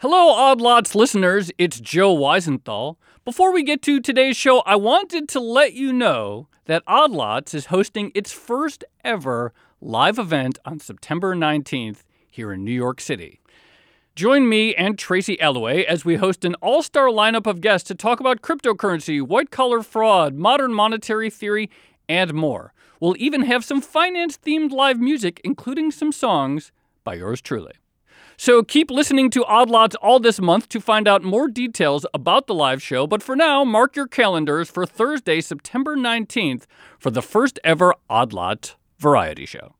Hello, Odd Lots listeners. It's Joe Weisenthal. Before we get to today's show, I wanted to let you know that Odd Lots is hosting its first ever live event on September 19th here in New York City. Join me and Tracy Alloway as we host an all star lineup of guests to talk about cryptocurrency, white collar fraud, modern monetary theory, and more. We'll even have some finance themed live music, including some songs by yours truly. So keep listening to Odd Lots all this month to find out more details about the live show. But for now, mark your calendars for Thursday, September 19th for the first ever Odd Lot variety show.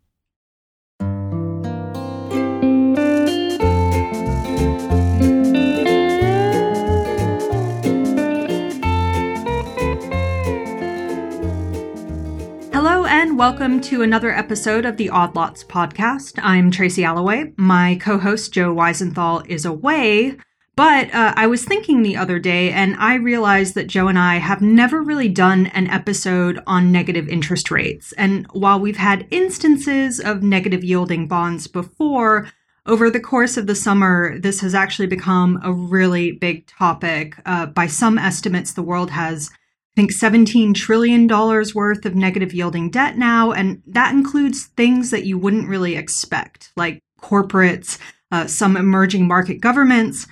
Welcome to another episode of the Odd Lots podcast. I'm Tracy Alloway. My co host, Joe Weisenthal, is away, but uh, I was thinking the other day and I realized that Joe and I have never really done an episode on negative interest rates. And while we've had instances of negative yielding bonds before, over the course of the summer, this has actually become a really big topic. Uh, by some estimates, the world has think $17 trillion worth of negative yielding debt now. And that includes things that you wouldn't really expect, like corporates, uh, some emerging market governments.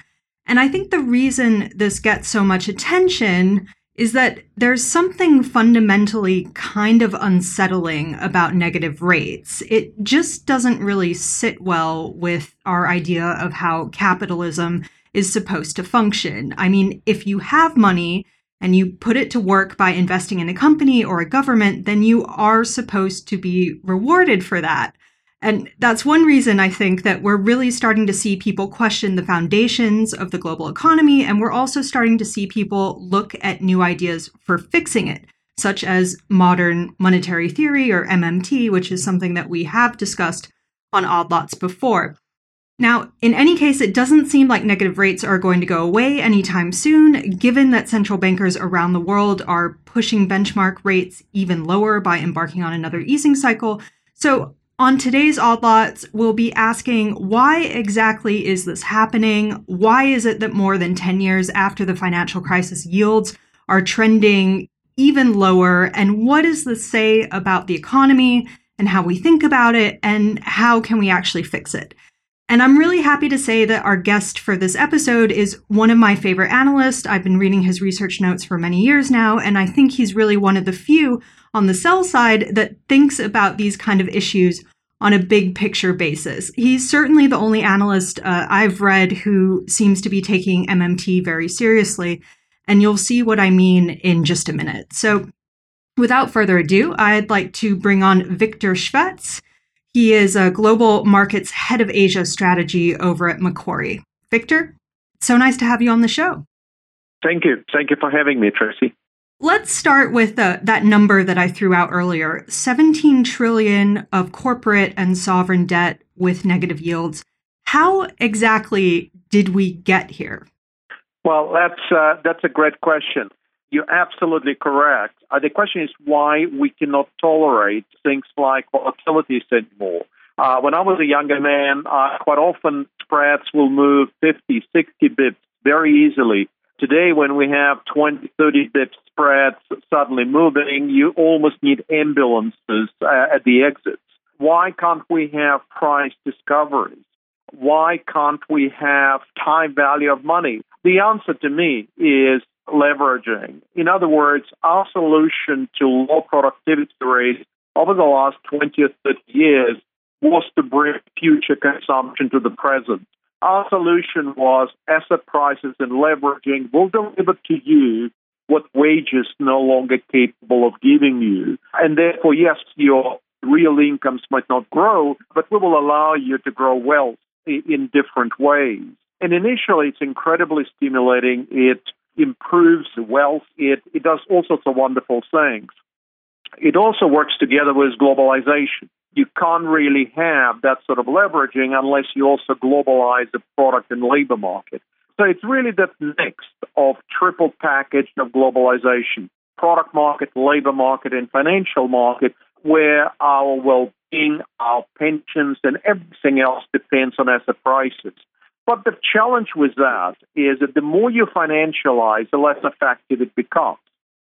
And I think the reason this gets so much attention is that there's something fundamentally kind of unsettling about negative rates. It just doesn't really sit well with our idea of how capitalism is supposed to function. I mean, if you have money, and you put it to work by investing in a company or a government, then you are supposed to be rewarded for that. And that's one reason I think that we're really starting to see people question the foundations of the global economy. And we're also starting to see people look at new ideas for fixing it, such as modern monetary theory or MMT, which is something that we have discussed on Odd Lots before. Now, in any case, it doesn't seem like negative rates are going to go away anytime soon, given that central bankers around the world are pushing benchmark rates even lower by embarking on another easing cycle. So, on today's Odd Lots, we'll be asking why exactly is this happening? Why is it that more than 10 years after the financial crisis, yields are trending even lower? And what does this say about the economy and how we think about it? And how can we actually fix it? And I'm really happy to say that our guest for this episode is one of my favorite analysts. I've been reading his research notes for many years now, and I think he's really one of the few on the sell side that thinks about these kind of issues on a big picture basis. He's certainly the only analyst uh, I've read who seems to be taking MMT very seriously, and you'll see what I mean in just a minute. So, without further ado, I'd like to bring on Viktor Shvets. He is a global markets head of Asia strategy over at Macquarie. Viktor, so nice to have you on the show. Thank you. Thank you for having me, Tracy. Let's start with uh, that number that I threw out earlier 17 trillion of corporate and sovereign debt with negative yields. How exactly did we get here? Well, that's uh, that's a great question. You're absolutely correct. Uh, the question is why we cannot tolerate things like volatilities anymore. Uh, when I was a younger man, uh, quite often spreads will move 50, 60 bips very easily. Today, when we have 20, 30 bips spreads suddenly moving, you almost need ambulances uh, at the exits. Why can't we have price discoveries? Why can't we have time value of money? The answer to me is leveraging. In other words, our solution to low productivity rates over the last 20 or 30 years was to bring future consumption to the present. Our solution was asset prices and leveraging will deliver to you what wages no longer capable of giving you. And therefore, yes, your real incomes might not grow, but we will allow you to grow wealth in different ways. And initially, it's incredibly stimulating. It improves wealth. It, it does all sorts of wonderful things. It also works together with globalization. You can't really have that sort of leveraging unless you also globalize the product and labor market. So it's really that mix of triple package of globalization, product market, labor market, and financial market, where our well-being, our pensions, and everything else depends on asset prices. But the challenge with that is that the more you financialize, the less effective it becomes.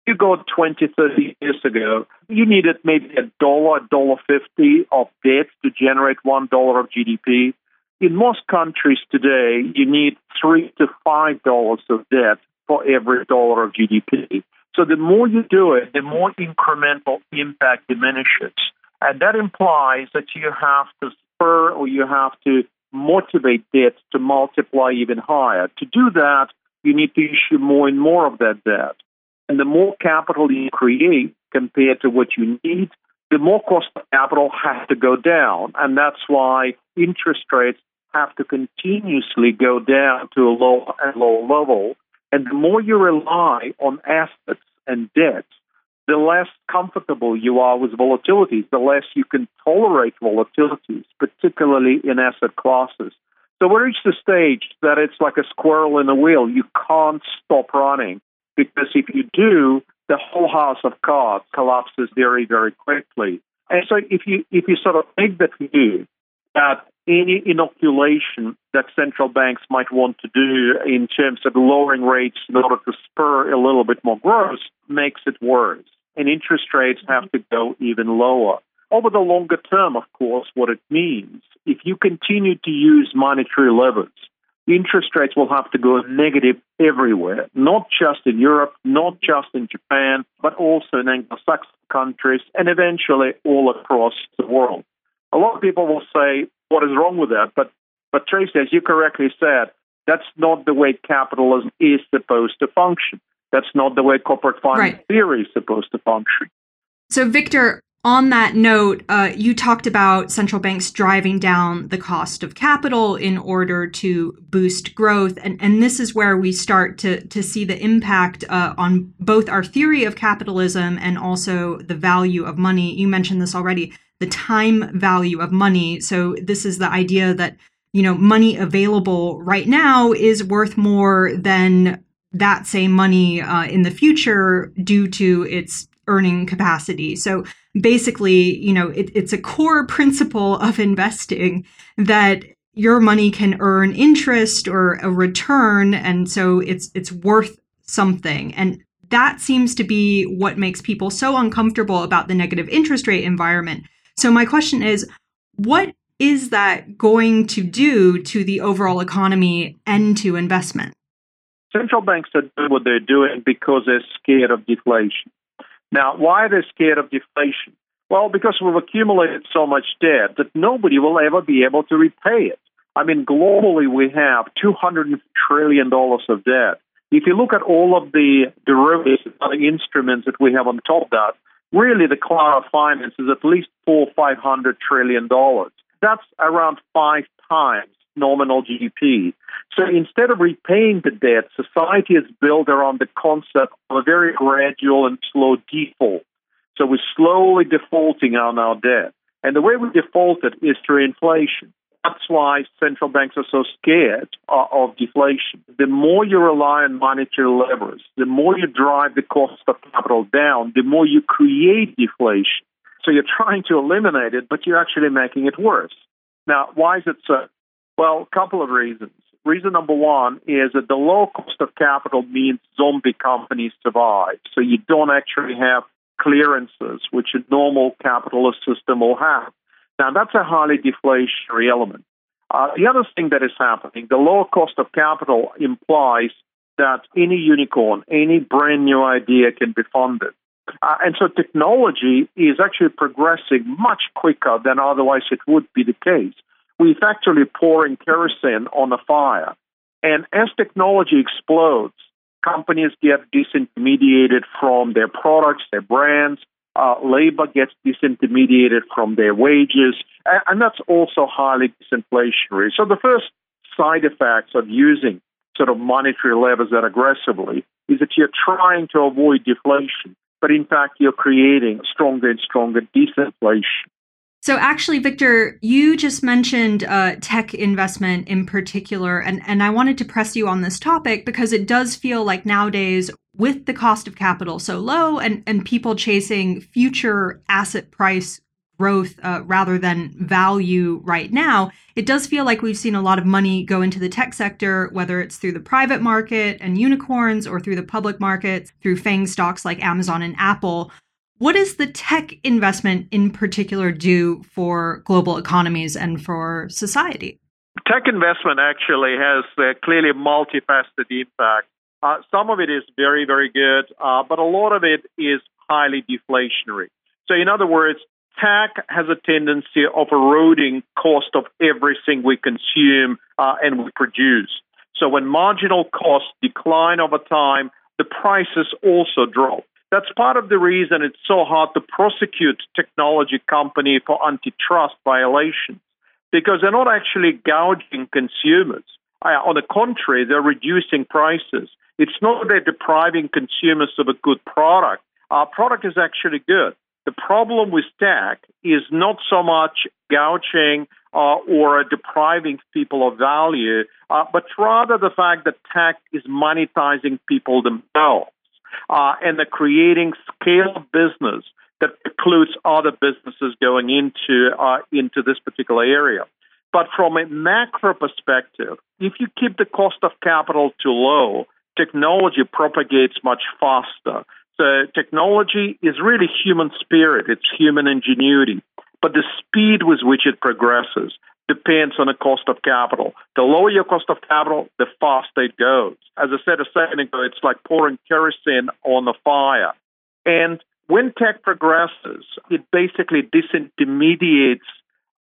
You go 20, 30 years ago, you needed maybe a dollar, a dollar fifty of debt to generate one dollar of GDP. In most countries today, you need three to five dollars of debt for every dollar of GDP. So the more you do it, the more incremental impact diminishes. And that implies that you have to spur or you have to motivate debt to multiply even higher. To do that, you need to issue more and more of that debt. And the more capital you create compared to what you need, the more cost of capital has to go down. And that's why interest rates have to continuously go down to a lower and lower level. And the more you rely on assets and debt, the less comfortable you are with volatilities, the less you can tolerate volatilities, particularly in asset classes. So we reach the stage that it's like a squirrel in a wheel. You can't stop running because if you do, the whole house of cards collapses very, very quickly. And so if you if you sort of make the view that any inoculation that central banks might want to do in terms of lowering rates in order to spur a little bit more growth makes it worse. And interest rates have to go even lower. Over the longer term, of course, what it means, if you continue to use monetary levers, interest rates will have to go negative everywhere, not just in Europe, not just in Japan, but also in Anglo-Saxon countries, and eventually all across the world. A lot of people will say, what is wrong with that? But, but Tracy, as you correctly said, that's not the way capitalism is supposed to function. That's not the way corporate finance right. theory is supposed to function. So, Viktor, on that note, uh, you talked about central banks driving down the cost of capital in order to boost growth, and, and this is where we start to to see the impact uh, on both our theory of capitalism and also the value of money. You mentioned this already, the time value of money. So this is the idea that you know money available right now is worth more than that same money uh, in the future due to its earning capacity. So basically, you know, it, it's a core principle of investing that your money can earn interest or a return, and so it's it's worth something. And that seems to be what makes people so uncomfortable about the negative interest rate environment. So my question is, what is that going to do to the overall economy and to investment? Central banks are doing what they're doing because they're scared of deflation. Now, why are they scared of deflation? Well, because we've accumulated so much debt that nobody will ever be able to repay it. I mean, globally, we have $200 trillion of debt. If you look at all of the derivatives and other instruments that we have on top of that, really the cloud of finance is at least four, five hundred trillion dollars. That's around five times nominal GDP. So instead of repaying the debt, society is built around the concept of a very gradual and slow default. So we're slowly defaulting on our debt. And the way we default is through inflation. That's why central banks are so scared of deflation. The more you rely on monetary levers, the more you drive the cost of capital down, the more you create deflation. So you're trying to eliminate it, but you're actually making it worse. Now, why is it so? Well, a couple of reasons. Reason number one is that the low cost of capital means zombie companies survive. So you don't actually have clearances, which a normal capitalist system will have. Now, that's a highly deflationary element. Uh, the other thing that is happening, the lower cost of capital implies that any unicorn, any brand new idea can be funded. Uh, and so technology is actually progressing much quicker than otherwise it would be the case we're effectively pouring kerosene on a fire. And as technology explodes, companies get disintermediated from their products, their brands. Uh, labor gets disintermediated from their wages, and, and that's also highly disinflationary. So the first side effects of using sort of monetary levers that aggressively is that you're trying to avoid deflation, but in fact you're creating stronger and stronger disinflation. So, actually, Viktor, you just mentioned uh, tech investment in particular, and, and I wanted to press you on this topic because it does feel like nowadays, with the cost of capital so low and, and people chasing future asset price growth uh, rather than value right now, it does feel like we've seen a lot of money go into the tech sector, whether it's through the private market and unicorns or through the public markets, through FANG stocks like Amazon and Apple. What does the tech investment in particular do for global economies and for society? Tech investment actually has a clearly multifaceted impact. Uh, some of it is very, very good, uh, but a lot of it is highly deflationary. So, in other words, tech has a tendency of eroding cost of everything we consume uh, and we produce. So, when marginal costs decline over time, the prices also drop. That's part of the reason it's so hard to prosecute technology company for antitrust violations because they're not actually gouging consumers. On the contrary, they're reducing prices. It's not that they're depriving consumers of a good product. Our product is actually good. The problem with tech is not so much gouging uh, or depriving people of value, uh, but rather the fact that tech is monetizing people themselves uh, and they're creating scale business that precludes other businesses going into uh, into this particular area. But from a macro perspective, if you keep the cost of capital too low, technology propagates much faster. So technology is really human spirit, it's human ingenuity. But the speed with which it progresses depends on the cost of capital. The lower your cost of capital, the faster it goes. As I said a second ago, it's like pouring kerosene on the fire. And when tech progresses, it basically disintermediates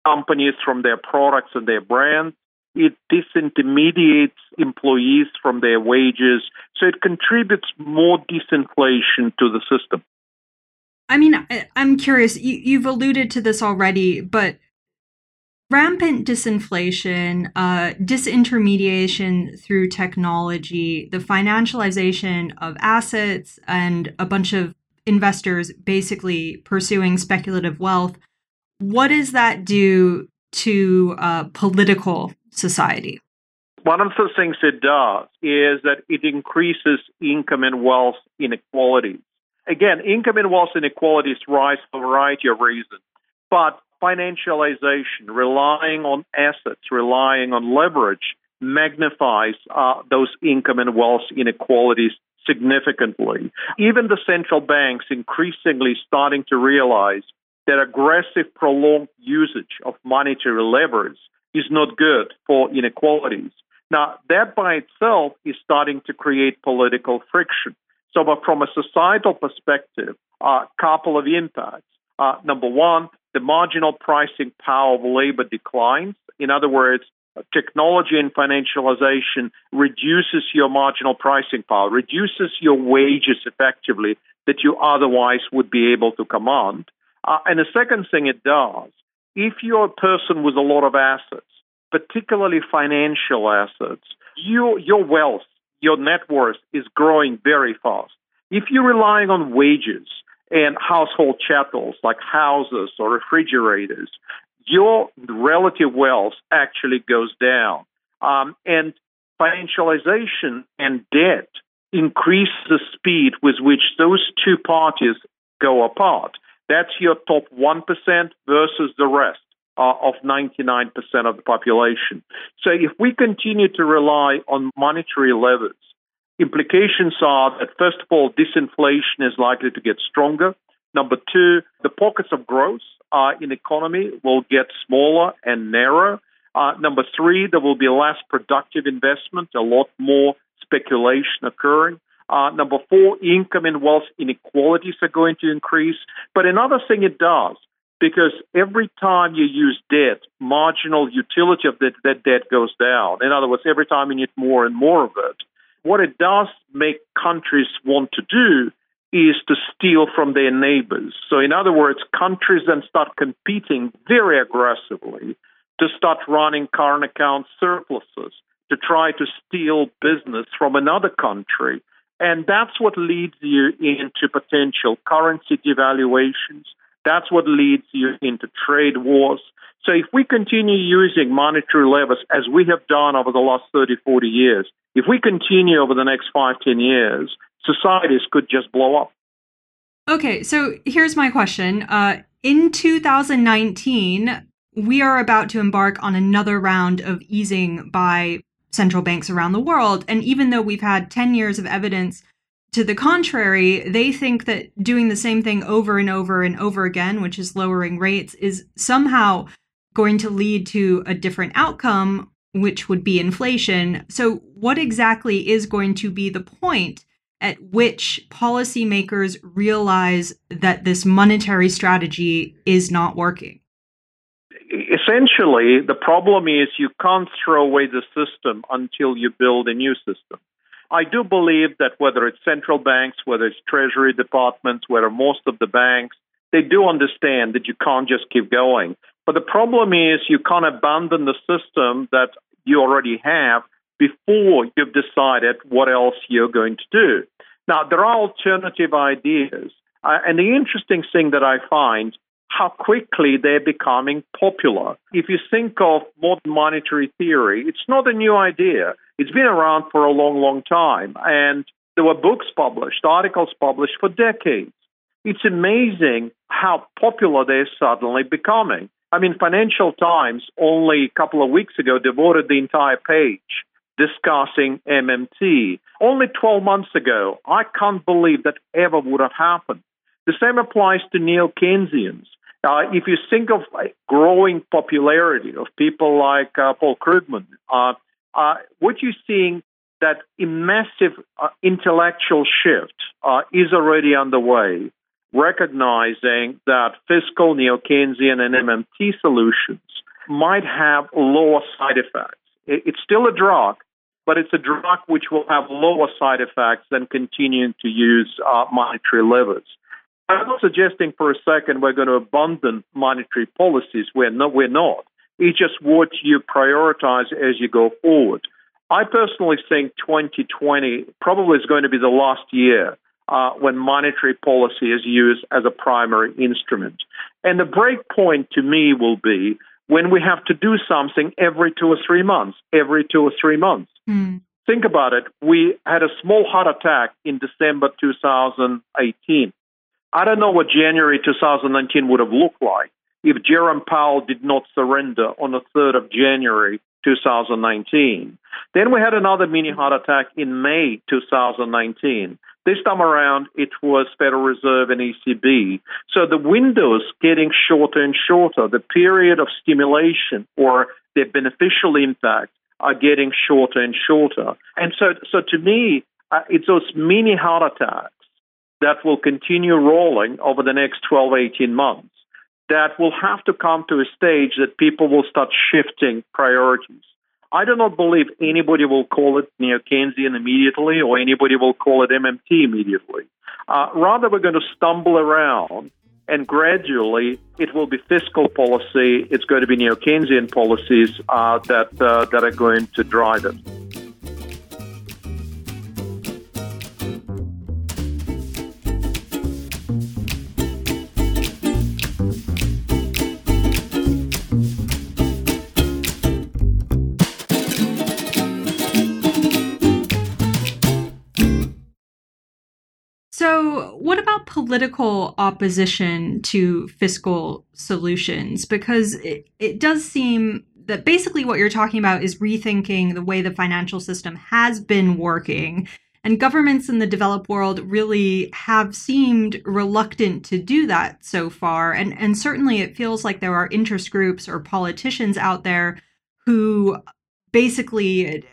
companies from their products and their brands. It disintermediates employees from their wages. So it contributes more disinflation to the system. I mean, I'm curious, you've alluded to this already, but rampant disinflation, uh, disintermediation through technology, the financialization of assets, and a bunch of investors basically pursuing speculative wealth. What does that do to uh, political society? One of the things it does is that it increases income and wealth inequalities. Again, income and wealth inequalities rise for a variety of reasons, but financialization, relying on assets, relying on leverage, magnifies uh, those income and wealth inequalities significantly. Even the central banks increasingly starting to realize that aggressive, prolonged usage of monetary levers is not good for inequalities. Now, that by itself is starting to create political friction. So, but from a societal perspective, a uh, couple of impacts. Uh, number one, the marginal pricing power of labor declines. In other words, technology and financialization reduces your marginal pricing power, reduces your wages effectively that you otherwise would be able to command. Uh, and the second thing it does, if you're a person with a lot of assets, particularly financial assets, your, your wealth, your net worth is growing very fast. If you're relying on wages, and household chattels like houses or refrigerators, your relative wealth actually goes down. Um, and financialization and debt increase the speed with which those two parties go apart. That's your top 1% versus the rest uh, of 99% of the population. So if we continue to rely on monetary levers Implications are that, first of all, disinflation is likely to get stronger. Number two, the pockets of growth uh, in economy will get smaller and narrower. Uh, number three, there will be less productive investment, a lot more speculation occurring. Uh, number four, income and wealth inequalities are going to increase. But another thing it does, because every time you use debt, marginal utility of that, that debt goes down. In other words, every time you need more and more of it. What it does make countries want to do is to steal from their neighbors. So, in other words, countries then start competing very aggressively to start running current account surpluses to try to steal business from another country. And that's what leads you into potential currency devaluations. That's what leads you into trade wars. So if we continue using monetary levers as we have done over the last 30, 40 years, if we continue over the next five, 10 years, societies could just blow up. Okay, so here's my question. Uh, in 2019, we are about to embark on another round of easing by central banks around the world. And even though we've had 10 years of evidence to the contrary, they think that doing the same thing over and over and over again, which is lowering rates, is somehow going to lead to a different outcome, which would be inflation. So, what exactly is going to be the point at which policymakers realize that this monetary strategy is not working? Essentially, the problem is you can't throw away the system until you build a new system. I do believe that whether it's central banks, whether it's treasury departments, whether most of the banks, they do understand that you can't just keep going. But the problem is you can't abandon the system that you already have before you've decided what else you're going to do. Now, there are alternative ideas. Uh, and the interesting thing that I find how quickly they're becoming popular. If you think of modern monetary theory, it's not a new idea. It's been around for a long, long time. And there were books published, articles published for decades. It's amazing how popular they're suddenly becoming. I mean, Financial Times only a couple of weeks ago devoted the entire page discussing MMT. Only 12 months ago, I can't believe that ever would have happened. The same applies to neo Keynesians. Uh, if you think of growing popularity of people like uh, Paul Krugman, uh, uh what you're seeing that a massive uh, intellectual shift uh, is already underway, recognizing that fiscal neo-Keynesian and MMT solutions might have lower side effects. It's still a drug, but it's a drug which will have lower side effects than continuing to use monetary levers. I'm not suggesting for a second we're going to abandon monetary policies. We're not. We're not. It's just what you prioritize as you go forward. I personally think 2020 probably is going to be the last year uh, when monetary policy is used as a primary instrument. And the break point to me will be when we have to do something every two or three months, every two or three months. Mm. Think about it. We had a small heart attack in December 2018. I don't know what January 2019 would have looked like if Jerome Powell did not surrender on the 3rd of January 2019. Then we had another mini heart attack in May 2019. This time around, it was Federal Reserve and ECB. So the windows getting shorter and shorter. The period of stimulation or their beneficial impact are getting shorter and shorter. And so, so to me, uh, it's those mini heart attacks that will continue rolling over the next 12, 18 months that will have to come to a stage that people will start shifting priorities. I do not believe anybody will call it neo Keynesian immediately or anybody will call it MMT immediately. Uh, rather, we're going to stumble around and gradually it will be fiscal policy, it's going to be neo Keynesian policies uh, that, uh, that are going to drive it. What about political opposition to fiscal solutions? Because it, it does seem that basically what you're talking about is rethinking the way the financial system has been working. And governments in the developed world really have seemed reluctant to do that so far. And, and certainly it feels like there are interest groups or politicians out there who basically,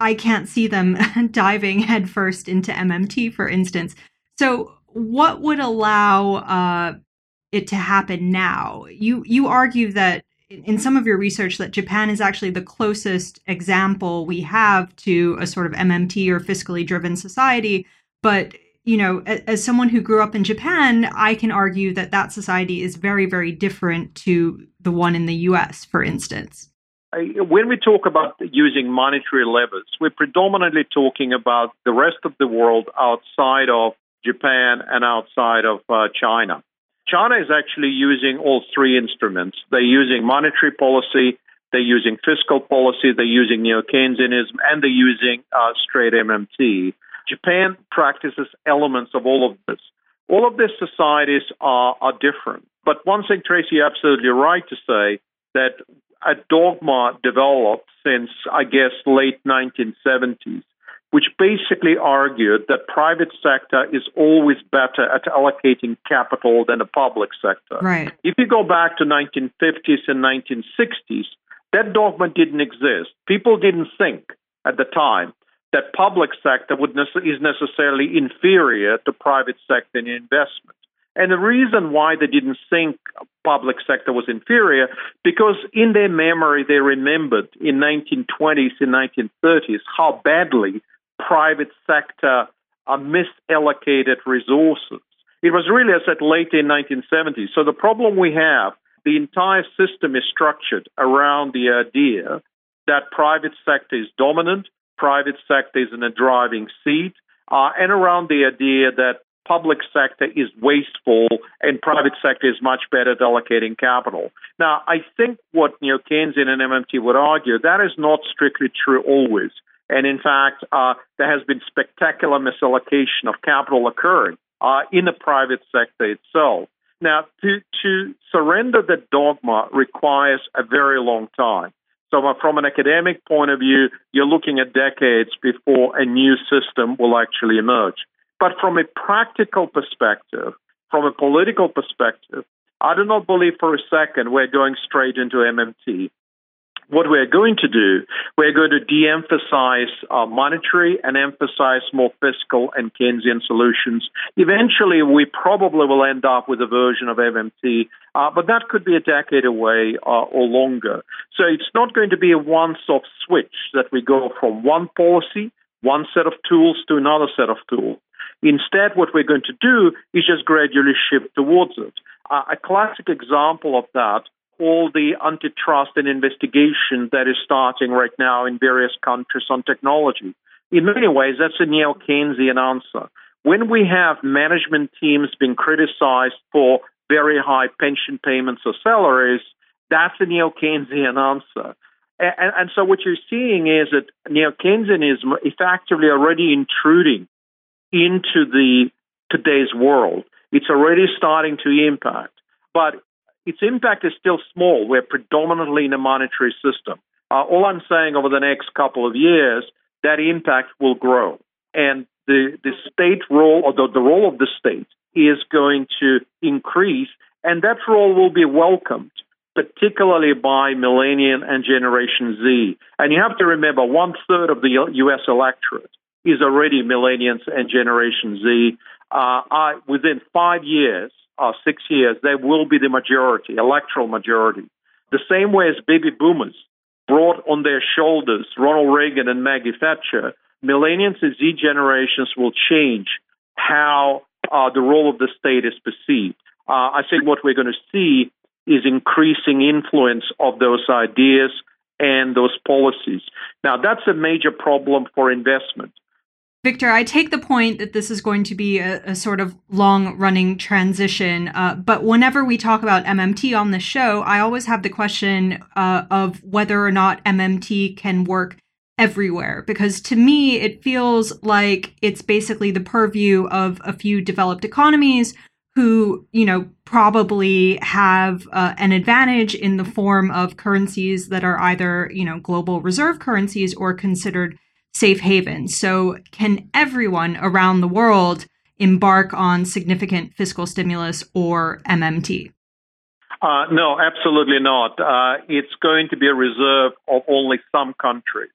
I can't see them diving headfirst into MMT, for instance. So, what would allow uh, it to happen now? You you argue that in some of your research that Japan is actually the closest example we have to a sort of MMT or fiscally driven society, but you know, as, as someone who grew up in Japan, I can argue that that society is very, very different to the one in the US, for instance. When we talk about using monetary levers, we're predominantly talking about the rest of the world outside of Japan, and outside of uh, China. China is actually using all three instruments. They're using monetary policy, they're using fiscal policy, they're using neo Keynesianism, and they're using uh, straight MMT. Japan practices elements of all of this. All of these societies are, are different. But one thing, Tracy, you're absolutely right to say that a dogma developed since, I guess, late 1970s, which basically argued that private sector is always better at allocating capital than the public sector. Right. If you go back to 1950s and 1960s, that dogma didn't exist. People didn't think at the time that public sector would ne- is necessarily inferior to private sector in investment. And the reason why they didn't think public sector was inferior, because in their memory they remembered in 1920s and 1930s how badly private sector uh, misallocated resources. It was really, as I said, late in 1970s. So the problem we have, the entire system is structured around the idea that private sector is dominant, private sector is in a driving seat, uh, and around the idea that public sector is wasteful and private sector is much better at allocating capital. Now, I think what you know, Keynesian and MMT would argue, that is not strictly true always. And in fact, uh, there has been spectacular misallocation of capital occurring uh, in the private sector itself. Now, to, to surrender the dogma requires a very long time. So, from an academic point of view, you're looking at decades before a new system will actually emerge. But from a practical perspective, from a political perspective, I do not believe for a second we're going straight into MMT. What we're going to do, we're going to de emphasize uh, monetary and emphasize more fiscal and Keynesian solutions. Eventually, we probably will end up with a version of MMT, uh, but that could be a decade away uh, or longer. So it's not going to be a once off switch that we go from one policy, one set of tools to another set of tools. Instead, what we're going to do is just gradually shift towards it. Uh, a classic example of that all the antitrust and investigation that is starting right now in various countries on technology. In many ways, that's a neo Keynesian answer. When we have management teams being criticized for very high pension payments or salaries, that's a neo Keynesian answer. And, and, so what you're seeing is that neo Keynesianism is effectively already intruding into the today's world. It's already starting to impact, but its impact is still small. We're predominantly in a monetary system. Uh, all I'm saying over the next couple of years, that impact will grow. And the, the state role, or the, the role of the state, is going to increase, and that role will be welcomed, particularly by Millennium and Generation Z. And you have to remember, one third of the U.S. electorate is already millennials and Generation Z. Uh, I, within five years, or six years, they will be the majority, electoral majority. The same way as baby boomers brought on their shoulders Ronald Reagan and Maggie Thatcher, millennials and Z generations will change how uh, the role of the state is perceived. Uh, I think what we're going to see is increasing influence of those ideas and those policies. Now, that's a major problem for investment. Viktor, I take the point that this is going to be a, a sort of long running transition. Uh, but whenever we talk about MMT on the show, I always have the question uh, of whether or not MMT can work everywhere. Because to me, it feels like it's basically the purview of a few developed economies who, you know, probably have uh, an advantage in the form of currencies that are either, you know, global reserve currencies or considered safe haven. So, can everyone around the world embark on significant fiscal stimulus or MMT? Uh, no, absolutely not. Uh, it's going to be a reserve of only some countries.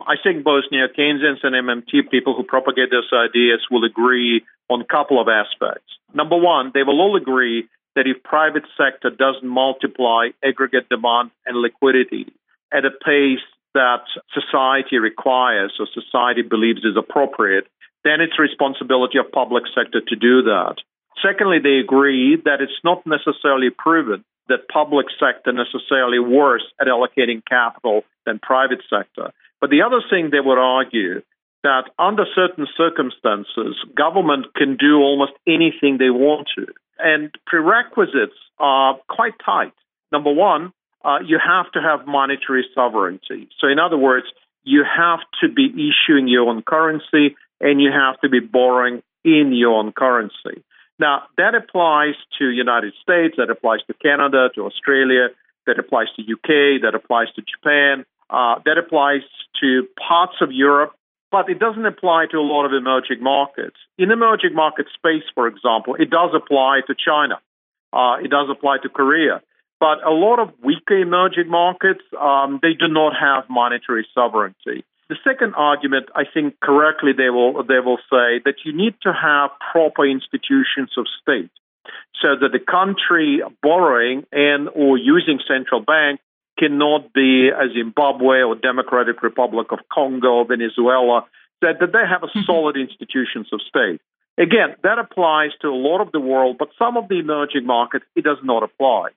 I think both neo Keynesians and MMT people who propagate those ideas will agree on a couple of aspects. Number one, they will all agree that if private sector doesn't multiply aggregate demand and liquidity at a pace that society requires or society believes is appropriate, then it's responsibility of public sector to do that. Secondly, they agree that it's not necessarily proven that public sector necessarily worse at allocating capital than private sector. But the other thing they would argue that under certain circumstances, government can do almost anything they want to. And prerequisites are quite tight. Number one, uh, you have to have monetary sovereignty. So, in other words, you have to be issuing your own currency and you have to be borrowing in your own currency. Now, that applies to United States, that applies to Canada, to Australia, that applies to UK, that applies to Japan, uh, that applies to parts of Europe, but it doesn't apply to a lot of emerging markets. In emerging market space, for example, it does apply to China. Uh, it does apply to Korea. But a lot of weaker emerging markets, um, they do not have monetary sovereignty. The second argument, I think correctly, they will they will say that you need to have proper institutions of state, so that the country borrowing and or using central bank cannot be a Zimbabwe or Democratic Republic of Congo, Venezuela, that, that they have a mm-hmm. solid institutions of state. Again, that applies to a lot of the world, but some of the emerging markets, it does not apply.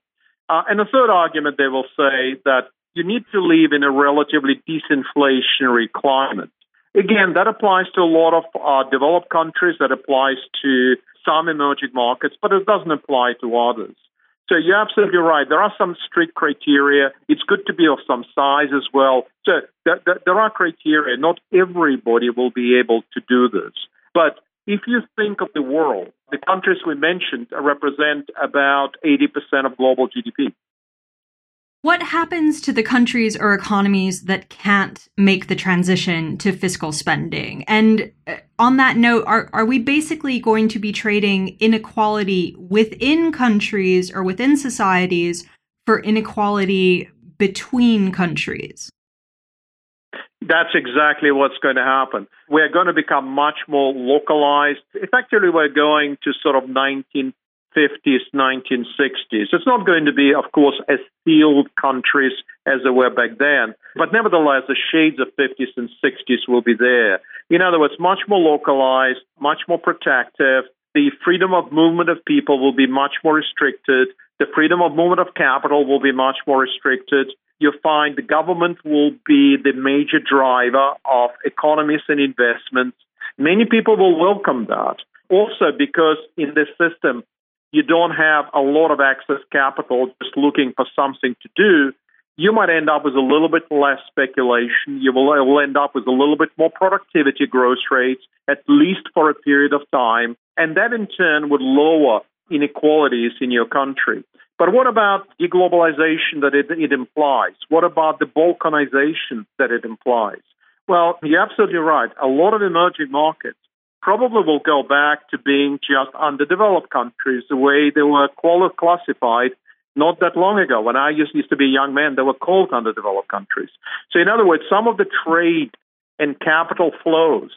Uh, and the third argument, they will say that you need to live in a relatively disinflationary climate. Again, that applies to a lot of uh, developed countries, that applies to some emerging markets, but it doesn't apply to others. So you're absolutely right. There are some strict criteria. It's good to be of some size as well. So th- th- there are criteria. Not everybody will be able to do this. But if you think of the world, the countries we mentioned represent about 80% of global GDP. What happens to the countries or economies that can't make the transition to fiscal spending? And uh, on that note, are, are we basically going to be trading inequality within countries or within societies for inequality between countries? That's exactly what's going to happen. We're going to become much more localized. Effectively, we're going to sort of 1950s, 1960s. It's not going to be, of course, as sealed countries as they were back then, but nevertheless, the shades of 50s and 60s will be there. In other words, much more localized, much more protective. The freedom of movement of people will be much more restricted. The freedom of movement of capital will be much more restricted. You'll find the government will be the major driver of economies and investments. Many people will welcome that. Also, because in this system, you don't have a lot of excess capital just looking for something to do, you might end up with a little bit less speculation. You will end up with a little bit more productivity growth rates, at least for a period of time. And that in turn would lower inequalities in your country. But what about deglobalization that it, it implies? What about the balkanization that it implies? Well, you're absolutely right. A lot of emerging markets probably will go back to being just underdeveloped countries the way they were classified not that long ago. When I used, used to be a young man, they were called underdeveloped countries. So, in other words, some of the trade and capital flows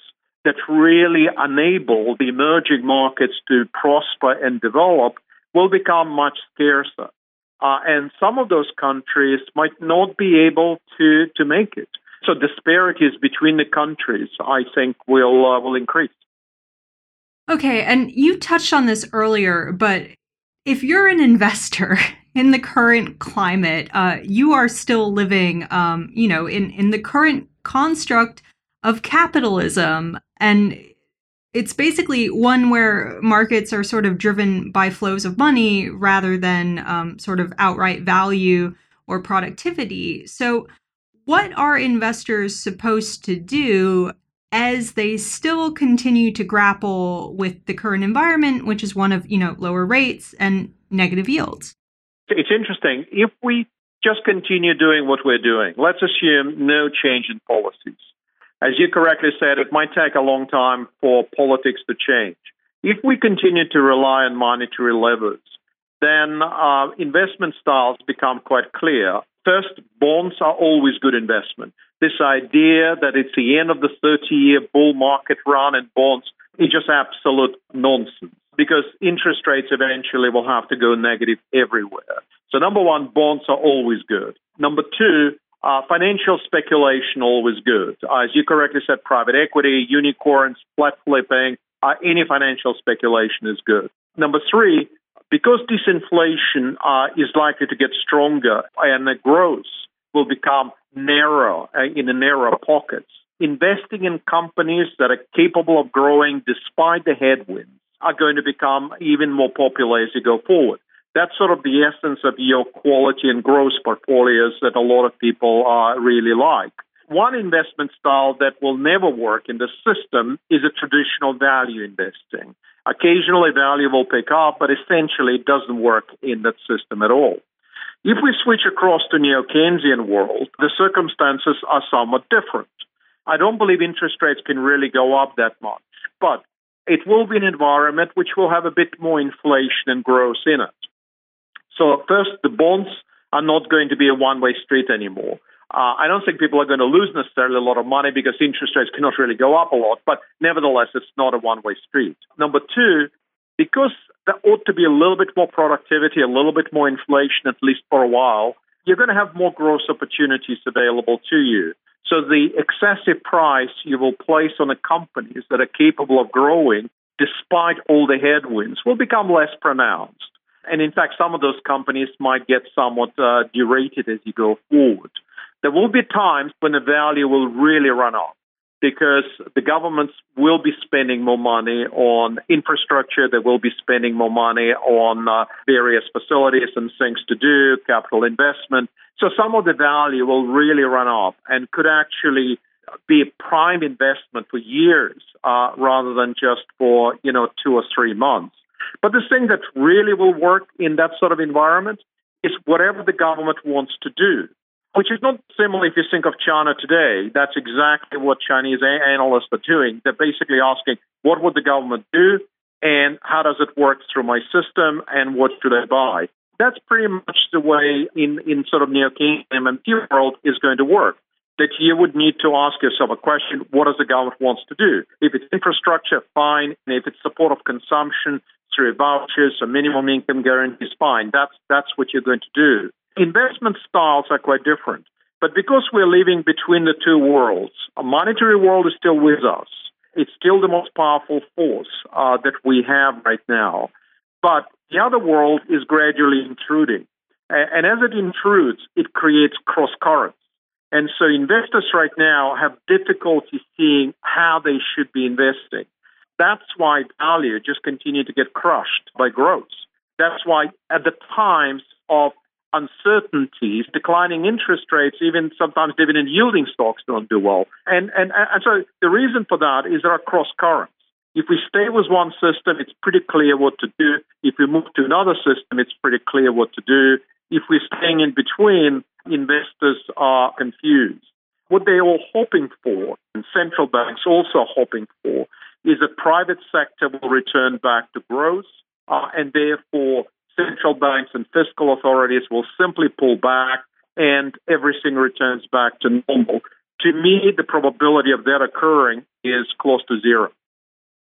that really enable the emerging markets to prosper and develop will become much scarcer. Uh, and some of those countries might not be able to, to make it. So disparities between the countries, I think, will uh, will increase. Okay, and you touched on this earlier, but if you're an investor in the current climate, uh, you are still living, um, you know, in in the current construct of capitalism, and it's basically one where markets are sort of driven by flows of money rather than um, sort of outright value or productivity. So, what are investors supposed to do as they still continue to grapple with the current environment, which is one of, you know, lower rates and negative yields. It's interesting. If we just continue doing what we're doing, let's assume no change in policies. As you correctly said, it might take a long time for politics to change. If we continue to rely on monetary levers, then uh, investment styles become quite clear. First, bonds are always good investment this idea that it's the end of the 30 year bull market run in bonds is just absolute nonsense because interest rates eventually will have to go negative everywhere. So, number one, bonds are always good. Number two, uh, financial speculation always good. Uh, as you correctly said, private equity, unicorns, flat flipping, uh, any financial speculation is good. Number three, because disinflation uh, is likely to get stronger and the growth will become narrow, uh, in the narrow pockets. Investing in companies that are capable of growing despite the headwinds are going to become even more popular as you go forward. That's sort of the essence of your quality and growth portfolios that a lot of people uh, really like. One investment style that will never work in the system is a traditional value investing. Occasionally, value will pick up, but essentially, it doesn't work in that system at all. If we switch across to neo-Keynesian world, the circumstances are somewhat different. I don't believe interest rates can really go up that much, but it will be an environment which will have a bit more inflation and growth in it. So first, the bonds are not going to be a one-way street anymore. Uh, I don't think people are going to lose necessarily a lot of money because interest rates cannot really go up a lot, but nevertheless, it's not a one way street. Number two, because there ought to be a little bit more productivity, a little bit more inflation, at least for a while, you're going to have more growth opportunities available to you. So the excessive price you will place on the companies that are capable of growing despite all the headwinds will become less pronounced. And in fact, some of those companies might get somewhat uh, derated as you go forward. There will be times when the value will really run off because the governments will be spending more money on infrastructure, they will be spending more money on uh, various facilities and things to do, capital investment. So some of the value will really run off and could actually be a prime investment for years uh, rather than just for you know two or three months. But the thing that really will work in that sort of environment is whatever the government wants to do which is not similar if you think of China today. That's exactly what Chinese analysts are doing. They're basically asking, what would the government do? And how does it work through my system? And what should I buy? That's pretty much the way in, in sort of neo-Keynesian MMT world is going to work. That you would need to ask yourself a question, what does the government wants to do? If it's infrastructure, fine. And if it's support of consumption through vouchers or minimum income guarantees, fine. That's, that's what you're going to do. Investment styles are quite different. But because we're living between the two worlds, a monetary world is still with us. It's still the most powerful force uh, that we have right now. But the other world is gradually intruding. And as it intrudes, it creates cross currents. And so investors right now have difficulty seeing how they should be investing. That's why value just continued to get crushed by growth. That's why at the times of uncertainties, declining interest rates, even sometimes dividend yielding stocks don't do well. And, and, and so the reason for that is there are cross currents. If we stay with one system, it's pretty clear what to do. If we move to another system, it's pretty clear what to do. If we're staying in between, investors are confused. What they're all hoping for, and central banks also hoping for, is that private sector will return back to growth, uh, and therefore central banks and fiscal authorities will simply pull back and everything returns back to normal. To me, the probability of that occurring is close to zero.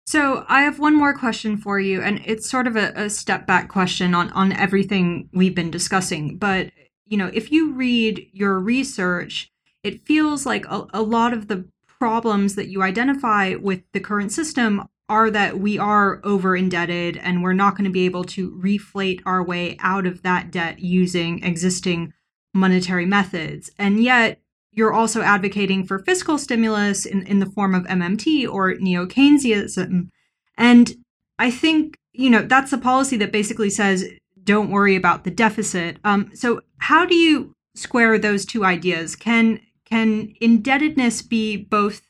So I have one more question for you, and it's sort of a, a, step back question on, on everything we've been discussing. But you know, if you read your research, it feels like a, a lot of the problems that you identify with the current system are that we are over indebted and we're not going to be able to reflate our way out of that debt using existing monetary methods. And yet, you're also advocating for fiscal stimulus in, in the form of MMT or neo Keynesianism. And I think, you know, that's a policy that basically says, don't worry about the deficit. Um, so, how do you square those two ideas? Can can indebtedness be both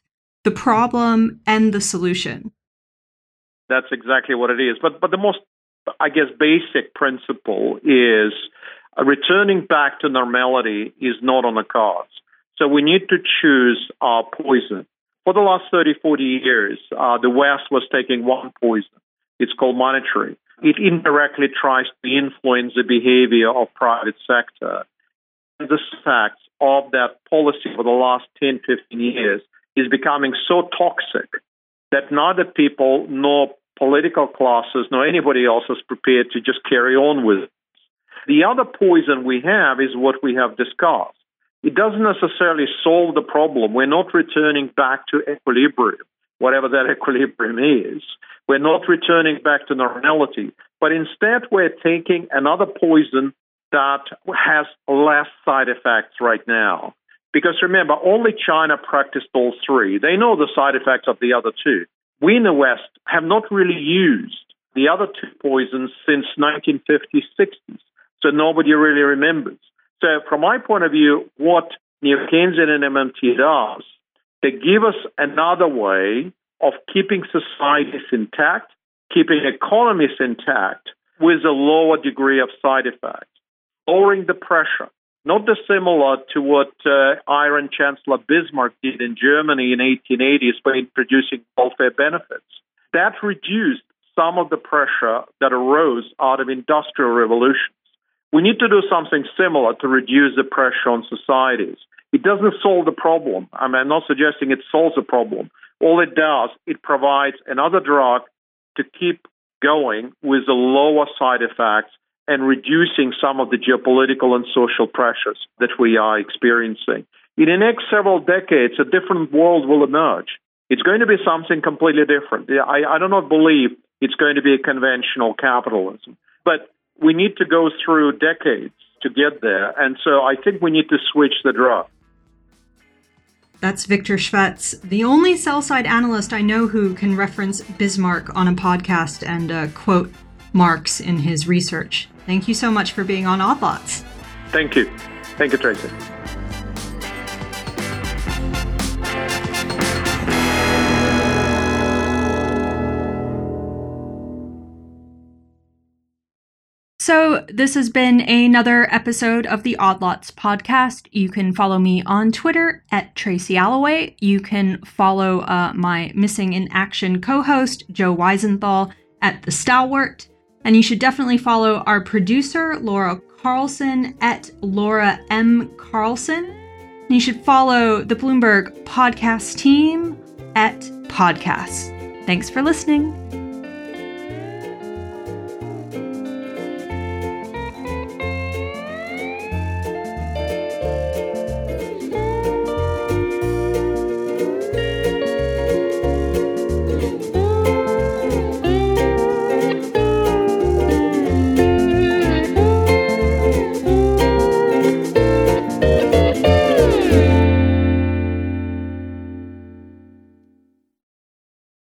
the problem and the solution? That's exactly what it is. But but the most, I guess, basic principle is returning back to normality is not on the cards. So we need to choose our poison. For the last 30, 40 years, uh, the West was taking one poison. It's called monetary. It indirectly tries to influence the behavior of private sector. And the fact of that policy for the last 10, 15 years is becoming so toxic that neither people nor political classes nor anybody else is prepared to just carry on with. It. The other poison we have is what we have discussed. It doesn't necessarily solve the problem. We're not returning back to equilibrium, whatever that equilibrium is. We're not returning back to normality, but instead we're taking another poison that has less side effects right now. Because remember, only China practiced all three. They know the side effects of the other two. We in the West have not really used the other two poisons since 1950s, 60s. So nobody really remembers. So from my point of view, what neo-Keynesian and MMT does, they give us another way of keeping societies intact keeping economies intact with a lower degree of side effects, lowering the pressure, not dissimilar to what uh, Iron Chancellor Bismarck did in Germany in 1880s by introducing welfare benefits. That reduced some of the pressure that arose out of industrial revolutions. We need to do something similar to reduce the pressure on societies. It doesn't solve the problem. I mean, I'm not suggesting it solves the problem. All it does, it provides another drug to keep going with the lower side effects and reducing some of the geopolitical and social pressures that we are experiencing. In the next several decades, a different world will emerge. It's going to be something completely different. I, I do not believe it's going to be a conventional capitalism. But we need to go through decades to get there. And so I think we need to switch the drug. That's Viktor Shvets, the only sell side analyst I know who can reference Bismarck on a podcast and uh, quote Marx in his research. Thank you so much for being on Odd Lots. Thank you. Thank you, Tracy. So, this has been another episode of the Odd Lots podcast. You can follow me on Twitter at Tracy Alloway. You can follow uh, my Missing in Action co host, Joe Weisenthal, at The Stalwart. And you should definitely follow our producer, Laura Carlson, at Laura M. Carlson. And you should follow the Bloomberg podcast team at Podcasts. Thanks for listening.